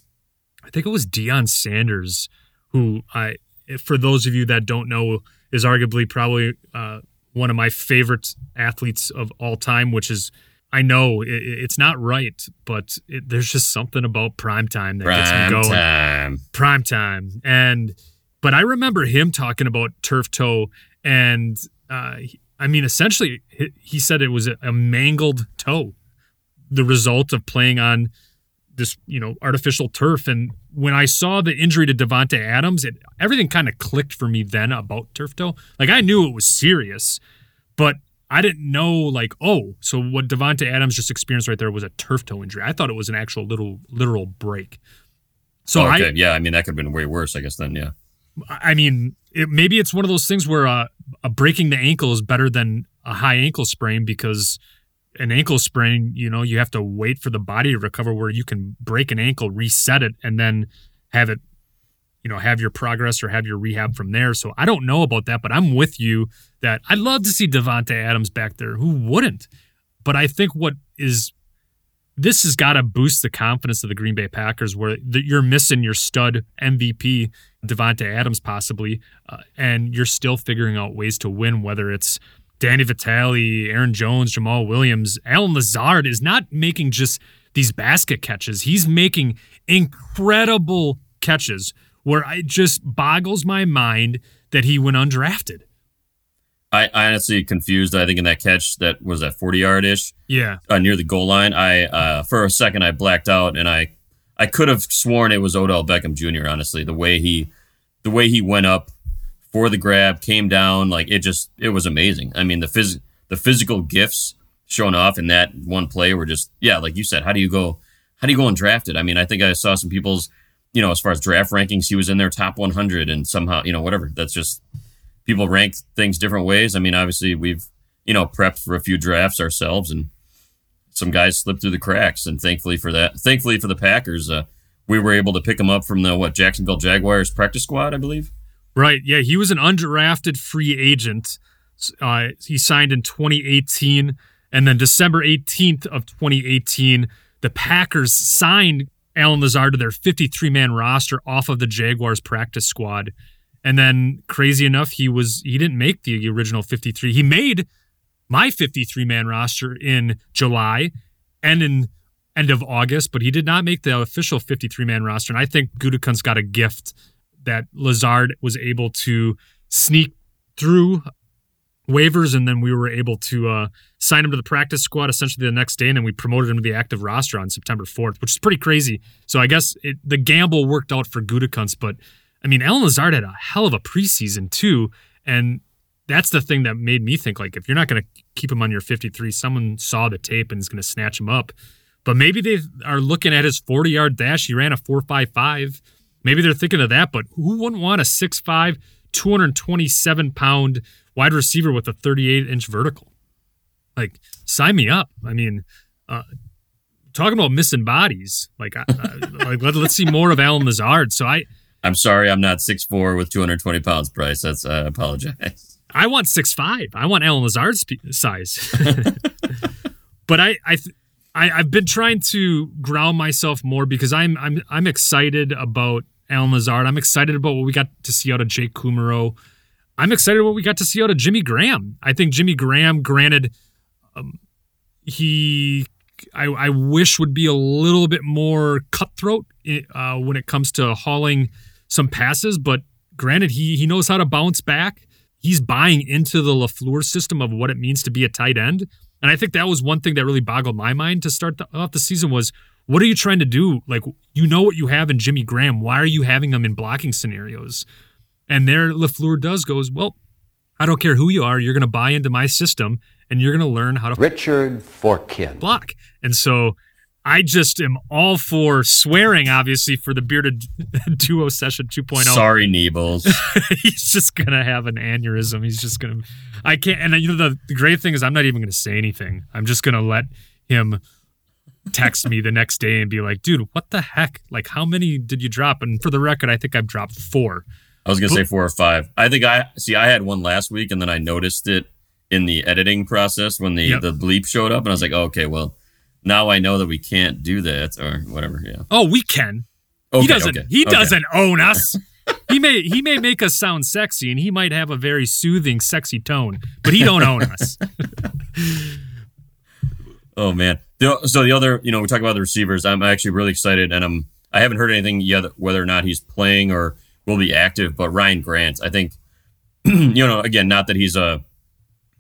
I think it was Deion Sanders, who I, for those of you that don't know, is arguably probably uh, one of my favorite athletes of all time. Which is, I know it, it's not right, but it, there's just something about prime time that gets me going time. prime time and but i remember him talking about turf toe and uh i mean essentially he, he said it was a, a mangled toe the result of playing on this you know artificial turf and when i saw the injury to davante adams it everything kind of clicked for me then about turf toe like i knew it was serious but I didn't know like oh so what Davante Adams just experienced right there was a turf toe injury. I thought it was an actual little literal break. So I okay, yeah, I mean that could have been way worse, I guess. Then, yeah, I mean, it, maybe it's one of those things where uh, a breaking the ankle is better than a high ankle sprain because an ankle sprain, you know, you have to wait for the body to recover where you can break an ankle, reset it, and then have it, you know, have your progress or have your rehab from there. So I don't know about that, but I'm with you that I'd love to see Davante Adams back there. Who wouldn't? But I think what is this has got to boost the confidence of the Green Bay Packers, where you're missing your stud MVP Davante Adams possibly, uh, and you're still figuring out ways to win. Whether it's Danny Vitale, Aaron Jones, Jamaal Williams, Allen Lazard is not making just these basket catches. He's making incredible catches where it just boggles my mind that he went undrafted. I, I honestly confused. I think in that catch that was that forty yard ish Yeah. uh, near the goal line. I uh, for a second I blacked out and I I could have sworn it was Odell Beckham Jr. Honestly, the way he the way he went up for the grab, came down, like it just it was amazing. I mean the phys- the physical gifts shown off in that one play were just yeah, like you said. How do you go? How do you go and draft it? I mean, I think I saw some people's you know as far as draft rankings, he was in their top 100 and somehow you know whatever. That's just people rank things different ways. I mean, obviously we've you know prepped for a few drafts ourselves and some guys slipped through the cracks, and thankfully for that, thankfully for the Packers, uh, we were able to pick him up from the what Jacksonville Jaguars practice squad, I believe. Right. Yeah. He was an undrafted free agent. Uh, he signed in 2018. And then December 18th of 2018, the Packers signed Allen Lazard to their 53 man roster off of the Jaguars practice squad. And then crazy enough, he was he didn't make the original 53. He made my 53 man roster in July and in end of August, but he did not make the official 53 man roster. And I think Gutekunst got a gift that Lazard was able to sneak through waivers, and then we were able to uh, sign him to the practice squad essentially the next day, and then we promoted him to the active roster on September 4th, which is pretty crazy. So I guess it, the gamble worked out for Gutekunst, but I mean, Allen Lazard had a hell of a preseason too, and that's the thing that made me think like if you're not going to keep him on your 53, someone saw the tape and is going to snatch him up. But maybe they are looking at his 40 yard dash. He ran a 4.55. Maybe they're thinking of that, but who wouldn't want a 6'5, 227 pound wide receiver with a 38 inch vertical? Like, sign me up. I mean, uh, talking about missing bodies, like, I, like let, us see more of Allen Lazard. So I, I'm sorry, I'm not 6'4 with 220 pounds, Brice. That's I apologize. I want six five. I want Allen Lazard's size. but I, I, I, I've been trying to ground myself more because I'm, I'm, I'm excited about Allen Lazard. I'm excited about what we got to see out of Jake Kumerow. I'm excited what we got to see out of Jimmy Graham. I think Jimmy Graham, granted, um, he, I, I wish would be a little bit more cutthroat uh, when it comes to hauling some passes, but granted, he he knows how to bounce back he's buying into the LaFleur system of what it means to be a tight end. And I think that was one thing that really boggled my mind to start the, off the season was what are you trying to do? Like you know what you have in Jimmy Graham. Why are you having them in blocking scenarios? And there LaFleur does goes, well, I don't care who you are, you're going to buy into my system and you're going to learn how to Richard Forkin block. And so I just am all for swearing, obviously, for the bearded duo session 2.0. Sorry, Neebles. He's just gonna have an aneurysm. He's just gonna. I can't. And uh, you know the, the great thing is, I'm not even gonna say anything. I'm just gonna let him text me the next day and be like, "Dude, what the heck? Like, how many did you drop?" And for the record, I think I've dropped four. I was gonna say four or five. I think I see. I had one last week, and then I noticed it in the editing process when the Yep. the bleep showed up, and I was like, oh, okay, well, now I know that we can't do that or whatever. Yeah. Oh, we can. Okay, he doesn't. okay, He okay. doesn't own us. he may he may make us sound sexy, and he might have a very soothing, sexy tone, but he don't own us. Oh man. So the other, you know, we talk about the receivers. I'm actually really excited, and I'm I haven't heard anything yet whether or not he's playing or will be active. But Ryan Grant, I think, you know, again, not that he's a,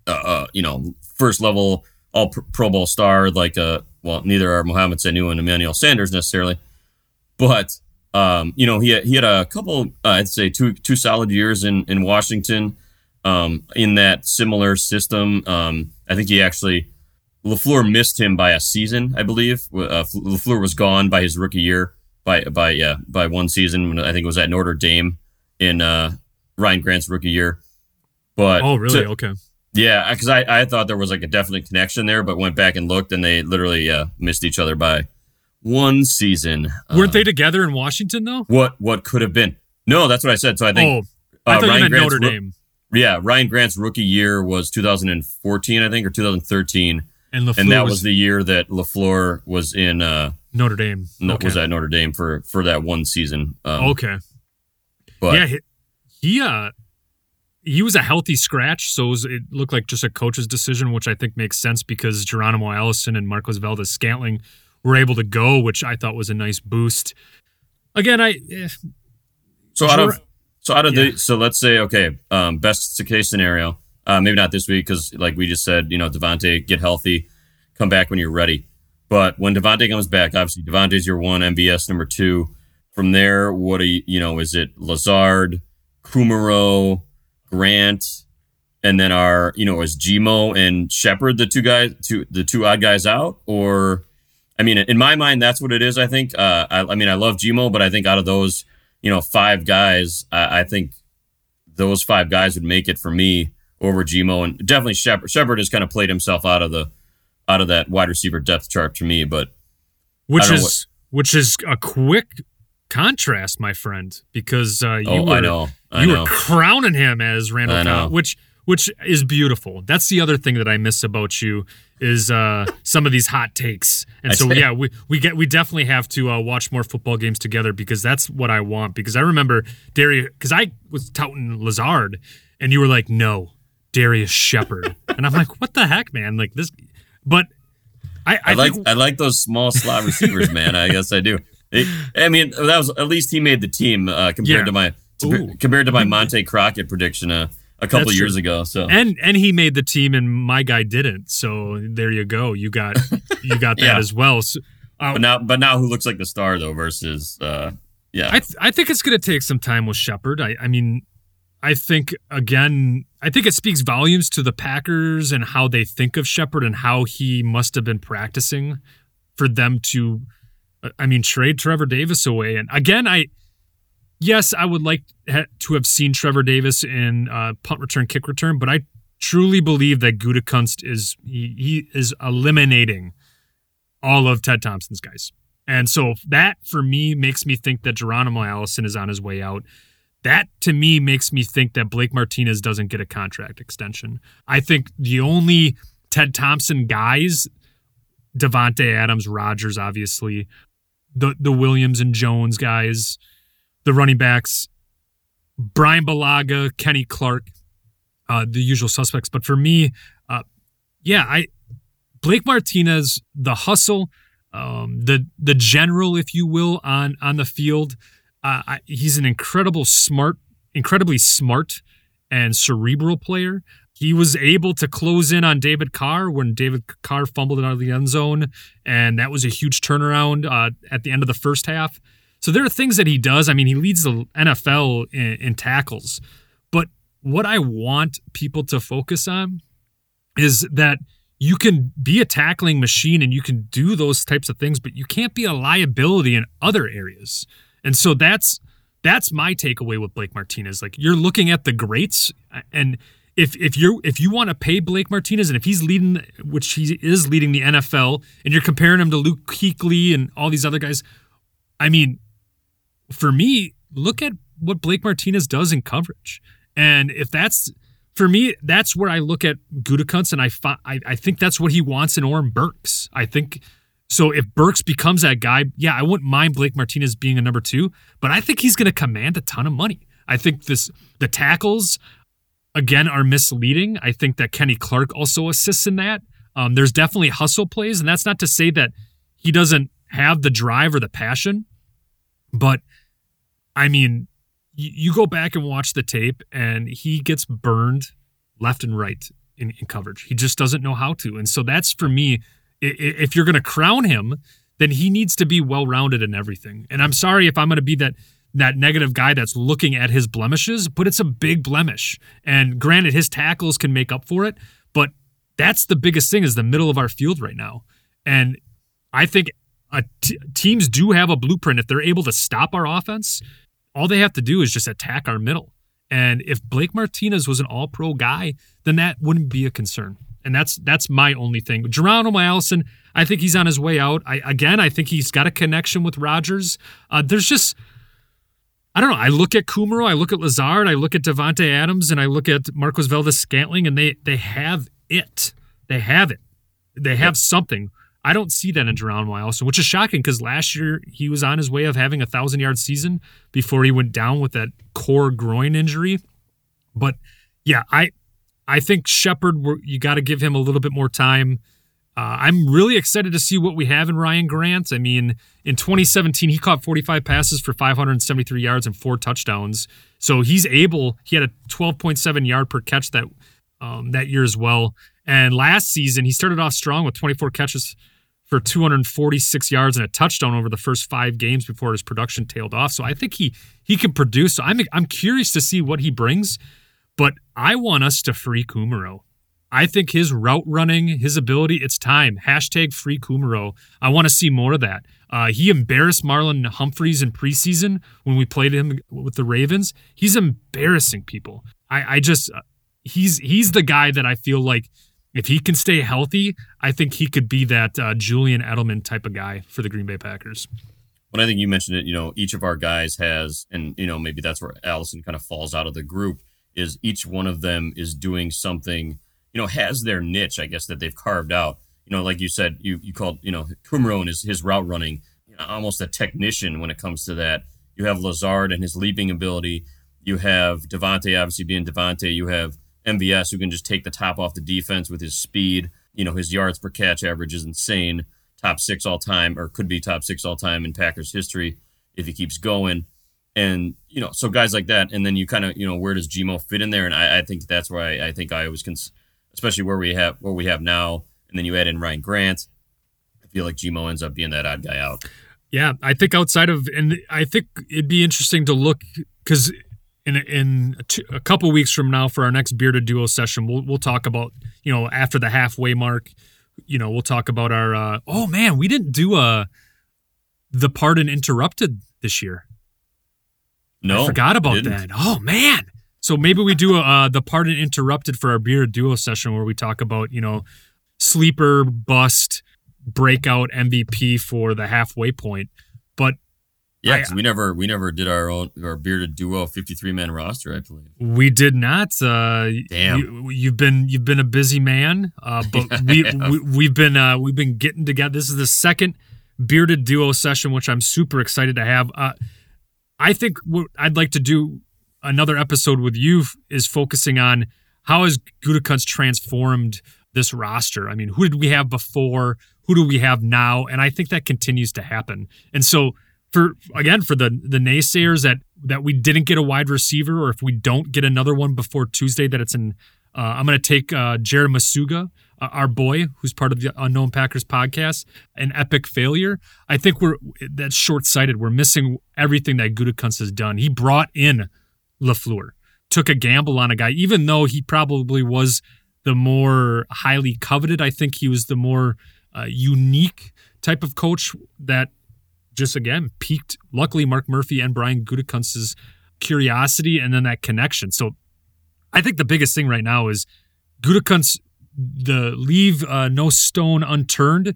a, a you know first level all Pro- Bowl star like uh well neither are Mohamed Sanu and Emmanuel Sanders necessarily, but um you know he had, he had a couple uh, I'd say two two solid years in in Washington um in that similar system. Um I think he actually Lafleur missed him by a season, I believe. Uh, Lafleur was gone by his rookie year by by yeah by one season. I think it was at Notre Dame in uh, Ryan Grant's rookie year. But oh, really? okay. Yeah, because I, I thought there was like a definite connection there, but went back and looked, and they literally uh, missed each other by one season. Weren't Uh, they together in Washington though? What what could have been? No, that's what I said. So I think oh, I uh, Ryan Grant's Notre Dame yeah, Ryan Grant's rookie year was 2014, I think, or 2013, and LaFleur and that was, was the year that Lafleur was in. Uh, Notre Dame. no, okay. was at Notre Dame for for that one season. Um, okay. but yeah, he, he uh he was a healthy scratch, so it, was, it looked like just a coach's decision, which I think makes sense because Geronimo Allison and Marquez Valdes Scantling were able to go, which I thought was a nice boost. Again, I eh, so out of so out of Yeah. the so let's say okay, um, best case scenario, Uh, maybe not this week because, like we just said, you know, Davante, get healthy, come back when you're ready. But when Davante comes back, obviously Davante's your one, MVS number two. From there, what do you, you know, is it Lazard, Kumerow, Grant, and then our, you know, is Gmo and Shepherd the two guys, two the two odd guys out, or I mean, in my mind, that's what it is. I think. Uh, I, I mean, I love Gmo, but I think out of those, you know, five guys, I, I think those five guys would make it for me over Gmo and definitely Shepherd. Shepherd has kind of played himself out of the out of that wide receiver depth chart to me, but which is which is a quick contrast, my friend, because uh, you oh, were I know, I you know. were crowning him as Randall Cobb, which which is beautiful. That's the other thing that I miss about you is uh, some of these hot takes. And I so yeah, we we get we definitely have to uh, watch more football games together because that's what I want. Because I remember Darius because I was touting Lazard, and you were like, no, Darrius Shepherd, and I'm like, what the heck, man? Like this, but. I, I, I like think, I like those small slot receivers, man. I guess I do. It- I mean, that was at least he made the team uh, compared Yeah. to my Ooh. compared to my Monte Crockett prediction uh, a couple That's years true. ago. So and and he made the team and my guy didn't so there you go you got you got that Yeah. as well so, uh, but now but now who looks like the star though versus uh, yeah I, th- I think it's going to take some time with Shepherd I, I mean I think again I think it speaks volumes to the Packers and how they think of Shepherd and how he must have been practicing for them to I mean trade Trevor Davis away and again I yes, I would like to have seen Trevor Davis in uh, punt return, kick return, but I truly believe that Gutekunst is he, he is eliminating all of Ted Thompson's guys, and so that for me makes me think that Geronimo Allison is on his way out. That to me makes me think that Blake Martinez doesn't get a contract extension. I think the only Ted Thompson guys, Davante Adams, Rodgers, obviously, the the Williams and Jones guys, the running backs, Bryan Bulaga, Kenny Clark, uh, the usual suspects. But for me, uh, yeah, I Blake Martinez, the hustle, um, the the general, if you will, on on the field. Uh, I, he's an incredible smart, incredibly smart and cerebral player. He was able to close in on David Carr when David Carr fumbled it out of the end zone, and that was a huge turnaround uh, at the end of the first half. So there are things that he does. I mean, he leads the NFL in, in tackles. But what I want people to focus on is that you can be a tackling machine and you can do those types of things, but you can't be a liability in other areas. And so that's that's my takeaway with Blake Martinez. Like you're looking at the greats, and if if you're if you want to pay Blake Martinez, and if he's leading, which he is leading the NFL, and you're comparing him to Luke Kuechly and all these other guys, I mean, for me, look at what Blake Martinez does in coverage, and if that's for me, that's where I look at Gutekunst, and I, fi- I I think that's what he wants in Oren Burks. I think so. If Burks becomes that guy, yeah, I wouldn't mind Blake Martinez being a number two, but I think he's going to command a ton of money. I think this the tackles again are misleading. I think that Kenny Clark also assists in that. Um, there's definitely hustle plays, and that's not to say that he doesn't have the drive or the passion, but I mean, you, you go back and watch the tape, and he gets burned left and right in, in coverage. He just doesn't know how to, and so that's for me. If you're going to crown him, then he needs to be well rounded in everything. And I'm sorry if I'm going to be that that negative guy that's looking at his blemishes, but it's a big blemish. And granted, his tackles can make up for it, but that's the biggest thing is the middle of our field right now. And I think teams do have a blueprint if they're able to stop our offense. All they have to do is just attack our middle. And if Blake Martinez was an All-Pro guy, then that wouldn't be a concern. And that's that's my only thing. Geronimo Allison, I think he's on his way out. I again, I think he's got a connection with Rodgers. Uh, there's just I don't know. I look at Kumerow, I look at Lazard, I look at Davante Adams, and I look at Marquez Valdes Scantling, and they they have it. They have it. They have something. I don't see that in Geronimo Allison, which is shocking because last year he was on his way of having a thousand yard season before he went down with that core groin injury. But yeah, I I think Shepherd, you got to give him a little bit more time. Uh, I'm really excited to see what we have in Ryan Grant. I mean, in 2017, he caught 45 passes for 573 yards and four touchdowns. So he's able, he had a 12.7 yard per catch that um, that year as well. And last season, he started off strong with 24 catches for 246 yards and a touchdown over the first five games before his production tailed off. So I think he he can produce. So I'm I'm curious to see what he brings, but I want us to free Kumerow. I think his route running, his ability, it's time. Hashtag free Kumerow. I want to see more of that. Uh, he embarrassed Marlon Humphreys in preseason when we played him with the Ravens. He's embarrassing people. I, I just he's he's the guy that I feel like if he can stay healthy, I think he could be that uh, Julian Edelman type of guy for the Green Bay Packers. When I think you mentioned it, you know, each of our guys has, and you know, maybe that's where Allison kind of falls out of the group. Is each one of them is doing something, you know, has their niche, I guess, that they've carved out. You know, like you said, you you called, you know, Kumerow and his his route running, you know, almost a technician when it comes to that. You have Lazard and his leaping ability. You have Davante, obviously being Davante. You have MVS, who can just take the top off the defense with his speed. You know, his yards per catch average is insane. Top six all time, or could be top six all time in Packers history if he keeps going. And, you know, so guys like that. And then you kind of, you know, where does Gmo fit in there? And I, I think that's why I, I think I was, cons- especially where we have, where we have now. And then you add in Ryan Grant. I feel like Gmo ends up being that odd guy out. Yeah, I think outside of, and I think it'd be interesting to look because in in a, two, a couple weeks from now for our next bearded duo session, we'll we'll talk about you know after the halfway mark, you know we'll talk about our. Uh, oh man, we didn't do a the pardon interrupted this year. No, I forgot about that. Oh man. So maybe we do uh, the pardon interrupted for our bearded duo session where we talk about you know sleeper bust breakout MVP for the halfway point. But Yeah, I- 'cause we never we never did our own our bearded duo fifty three man roster. I believe. We did not. Uh, Damn. You, you've been you've been a busy man, uh, but we, we we've been uh, we've been getting together. This is the second bearded duo session, which I'm super excited to have. Uh, I think what I'd like to do another episode with you is focusing on how has Gutekunst transformed this roster. I mean, who did we have before? Who do we have now? And I think that continues to happen. And so for again for the the naysayers that that we didn't get a wide receiver or if we don't get another one before Tuesday that it's in uh, I'm going to take uh, Jared Masuga, uh, our boy who's part of the Unknown Packers podcast, an epic failure. I think we're that's short sighted. We're missing everything that Gutekunst has done. He brought in Lafleur, took a gamble on a guy, even though he probably was the more highly coveted. I think he was the more uh, unique type of coach that just again piqued luckily Mark Murphy and Brian Gutekunst's curiosity and then that connection. So I think the biggest thing right now is Gutekunst the leave uh, no stone unturned.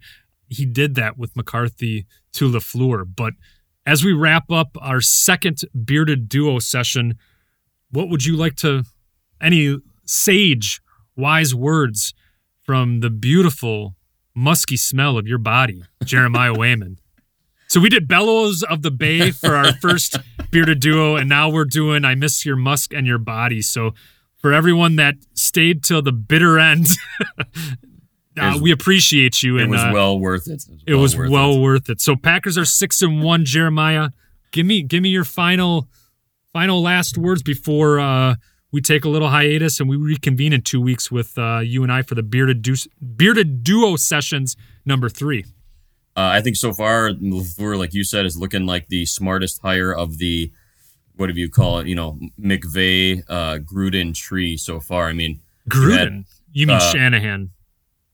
He did that with McCarthy to Lafleur. But as we wrap up our second bearded duo session, what would you like to any sage wise words from the beautiful musky smell of your body, Jeremiah Wayman? So we did Bellows of the Bay for our first bearded duo, and now we're doing I Miss Your Musk and Your Body. So for everyone that stayed till the bitter end, uh, was- we appreciate you. It and was uh, well worth it. it was worth well it. worth it. So Packers are six and one. Jeremiah, give me give me your final final last words before uh, we take a little hiatus and we reconvene in two weeks with uh, you and I for the bearded du- bearded duo sessions number three. Uh, I think so far, Lafleur, like you said, is looking like the smartest hire of the what do you call it? You know, McVay, uh, Gruden tree so far. I mean, you had- Gruden, you mean uh, Shanahan?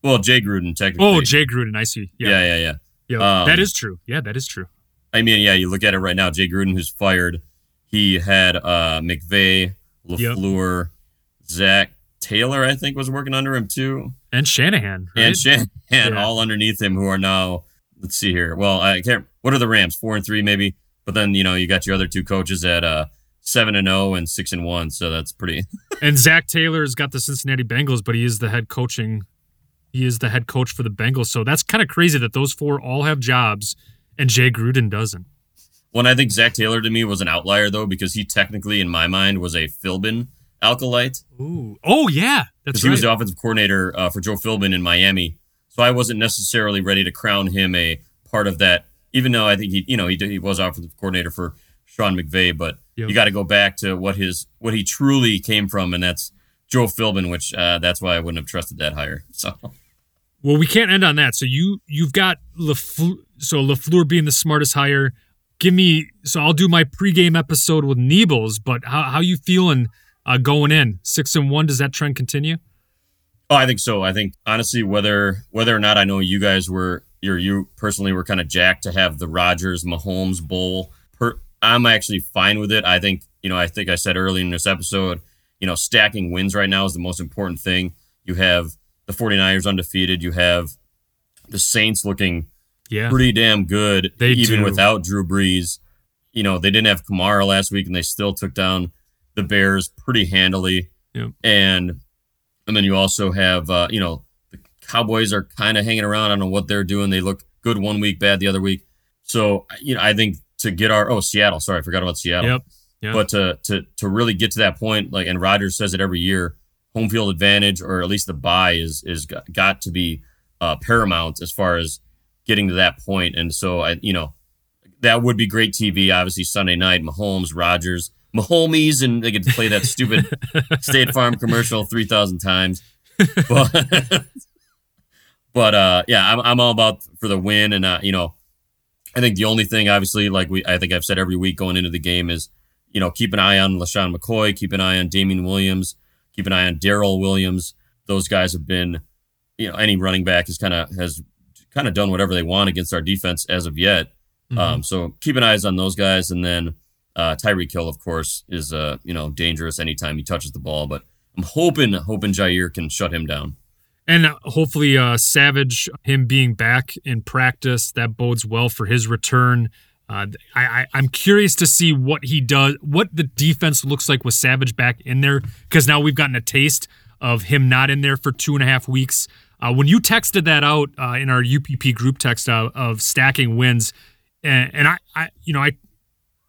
well, Jay Gruden technically. Oh, Jay Gruden. I see. Yeah, Yeah, yeah, yeah. yeah. Um, that is true. Yeah, that is true. I mean, yeah, you look at it right now. Jay Gruden, who's fired, he had uh, McVay, Lafleur, Zac Taylor, I think, was working under him too, And Shanahan. Right? and Shanahan, Yeah. all underneath him, who are now. Let's see here. Well, I can't. What are the Rams? Four and three, maybe. But then you know you got your other two coaches at uh, seven and zero and six and one. So that's pretty. And Zac Taylor's got the Cincinnati Bengals, but he is the head coaching. He is the head coach for the Bengals. So that's kind of crazy that those four all have jobs and Jay Gruden doesn't. And I think Zac Taylor to me was an outlier though because he technically, in my mind, was a Philbin alkalite. Ooh. Oh yeah, that's because he was the offensive coordinator uh, for Joe Philbin in Miami. So I wasn't necessarily ready to crown him a part of that, even though I think he, you know, he did, he was offensive coordinator for Sean McVay. But Yep. you got to go back to what his what he truly came from, and that's Joe Philbin, which uh, that's why I wouldn't have trusted that hire. So Well, we can't end on that. So you you've got Lafleur, so Lafleur being the smartest hire. Give me so I'll do my pregame episode with Niebles. But how how you feeling uh, going in six and one? Does that trend continue? Oh, I think so. I think honestly, whether whether or not I know you guys were, or you personally were kind of jacked to have the Rodgers Mahomes Bowl. Per, I'm actually fine with it. I think you know. I think I said early in this episode, you know, stacking wins right now is the most important thing. You have the 49ers undefeated. You have the Saints looking Yeah, pretty damn good, They even do. without Drew Brees. You know, they didn't have Kamara last week, and they still took down the Bears pretty handily. Yep. And and then you also have, uh, you know, the Cowboys are kind of hanging around. I don't know what they're doing. They look good one week, bad the other week. So you know, I think to get our oh Seattle, sorry, I forgot about Seattle. Yep. Yep. But to to to really get to that point, like and Rodgers says it every year, home field advantage or at least the buy is is got, got to be uh, paramount as far as getting to that point. And so I, you know, that would be great TV. Obviously Sunday night, Mahomes, Rodgers, Mahomes, and they get to play that stupid State Farm commercial three thousand times. But but uh, yeah, I'm I'm all about for the win, and uh, you know, I think the only thing, obviously, like we, I think I've said every week going into the game is, you know, keep an eye on LeSean McCoy, keep an eye on Damien Williams, keep an eye on Darrel Williams. Those guys have been, you know, any running back has kind of has kind of done whatever they want against our defense as of yet. Um, so keep an eyes on those guys, and then uh, Tyreek Hill, of course, is uh, you know dangerous anytime he touches the ball. But I'm hoping hoping Jair can shut him down. And uh, hopefully, uh, Savage, him being back in practice, that bodes well for his return. Uh, I, I, I'm curious to see what he does, what the defense looks like with Savage back in there, because now we've gotten a taste of him not in there for two and a half weeks. Uh, when you texted that out uh, in our UPP group text uh, of stacking wins, and, and I, I, you know, I,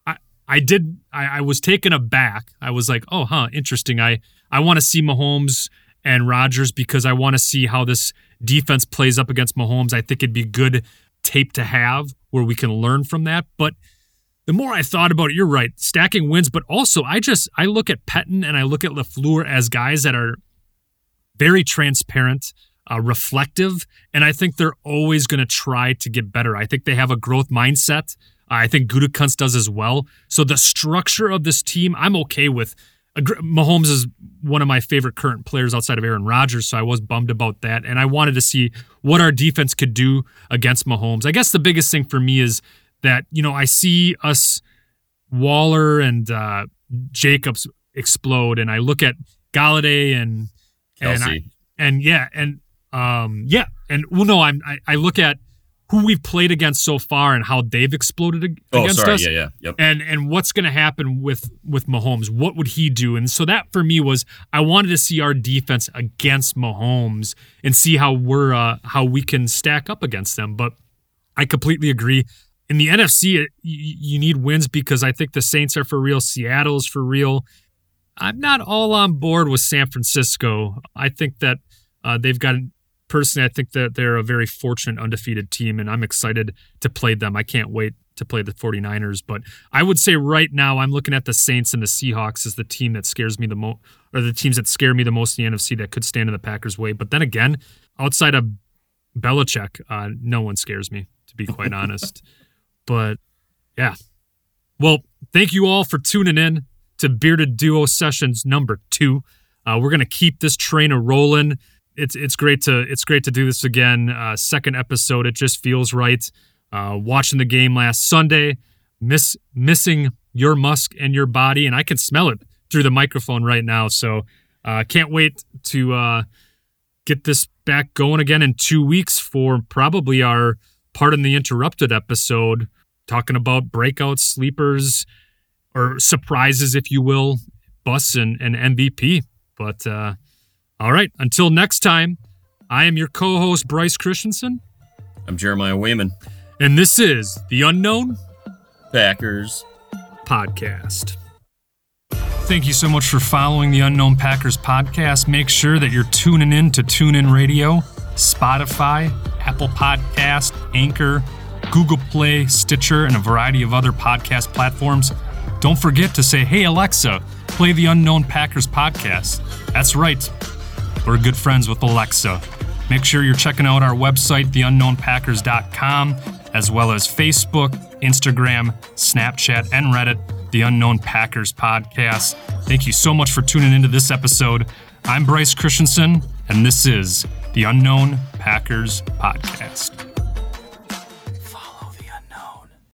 I, I did, I, I was taken aback. I was like, oh, huh, interesting. I, I want to see Mahomes and Rodgers because I want to see how this defense plays up against Mahomes. I think it'd be good tape to have where we can learn from that. But the more I thought about it, you're right, stacking wins. But also, I just I look at Pettine and I look at Lafleur as guys that are very transparent, uh, reflective, and I think they're always going to try to get better. I think they have a growth mindset. I think Gutekunst does as well. So the structure of this team, I'm okay with. Mahomes is one of my favorite current players outside of Aaron Rodgers, so I was bummed about that. And I wanted to see what our defense could do against Mahomes. I guess the biggest thing for me is that, you know, I see us, Waller and uh, Jacobs explode, and I look at Golladay and and I, and yeah, and um, yeah, and well, no, I'm I, I look at who we've played against so far and how they've exploded ag- Oh, against sorry. us Yeah, yeah. Yep. and and what's going to happen with with Mahomes? What would he do? And so that for me was I wanted to see our defense against Mahomes and see how we're uh, how we can stack up against them. But I completely agree. In the NFC, it, you, you need wins because I think the Saints are for real. Seattle's for real. I'm not all on board with San Francisco. I think that uh, they've got personally. I think that they're a very fortunate undefeated team, and I'm excited to play them. I can't wait to play the 49ers. But I would say right now, I'm looking at the Saints and the Seahawks as the team that scares me the most, or the teams that scare me the most in the NFC that could stand in the Packers' way. But then again, outside of Belichick, uh, no one scares me, to be quite honest. But yeah. Well, thank you all for tuning in to Bearded Duo Sessions number two. Uh, we're gonna keep this train a rolling. It's it's great to it's great to do this again. Uh, second episode, it just feels right. Uh, watching the game last Sunday, miss missing your musk and your body, and I can smell it through the microphone right now. So uh, can't wait to uh, get this back going again in two weeks for probably our Pardon the Interrupted episode, talking about breakouts, sleepers, or surprises, if you will, Bus and, and MVP. But uh, all right, until next time, I am your co host, Brice Christensen, I'm Jeremiah Wayman. and this is The Unknown Packers. Podcast. Thank you so much for following the Unknown Packers podcast. Make sure that you're tuning in to TuneIn Radio, Spotify, Apple Podcast, Anchor, Google Play, Stitcher, and a variety of other podcast platforms. Don't forget to say, "Hey Alexa, play the Unknown Packers podcast. That's right, we're good friends with Alexa. Make sure you're checking out our website, theunknownpackers.com, as well as Facebook, Instagram, Snapchat, and Reddit, The Unknown Packers Podcast. Thank you so much for tuning into this episode. I'm Brice Christensen, and this is the Unknown Packers Podcast.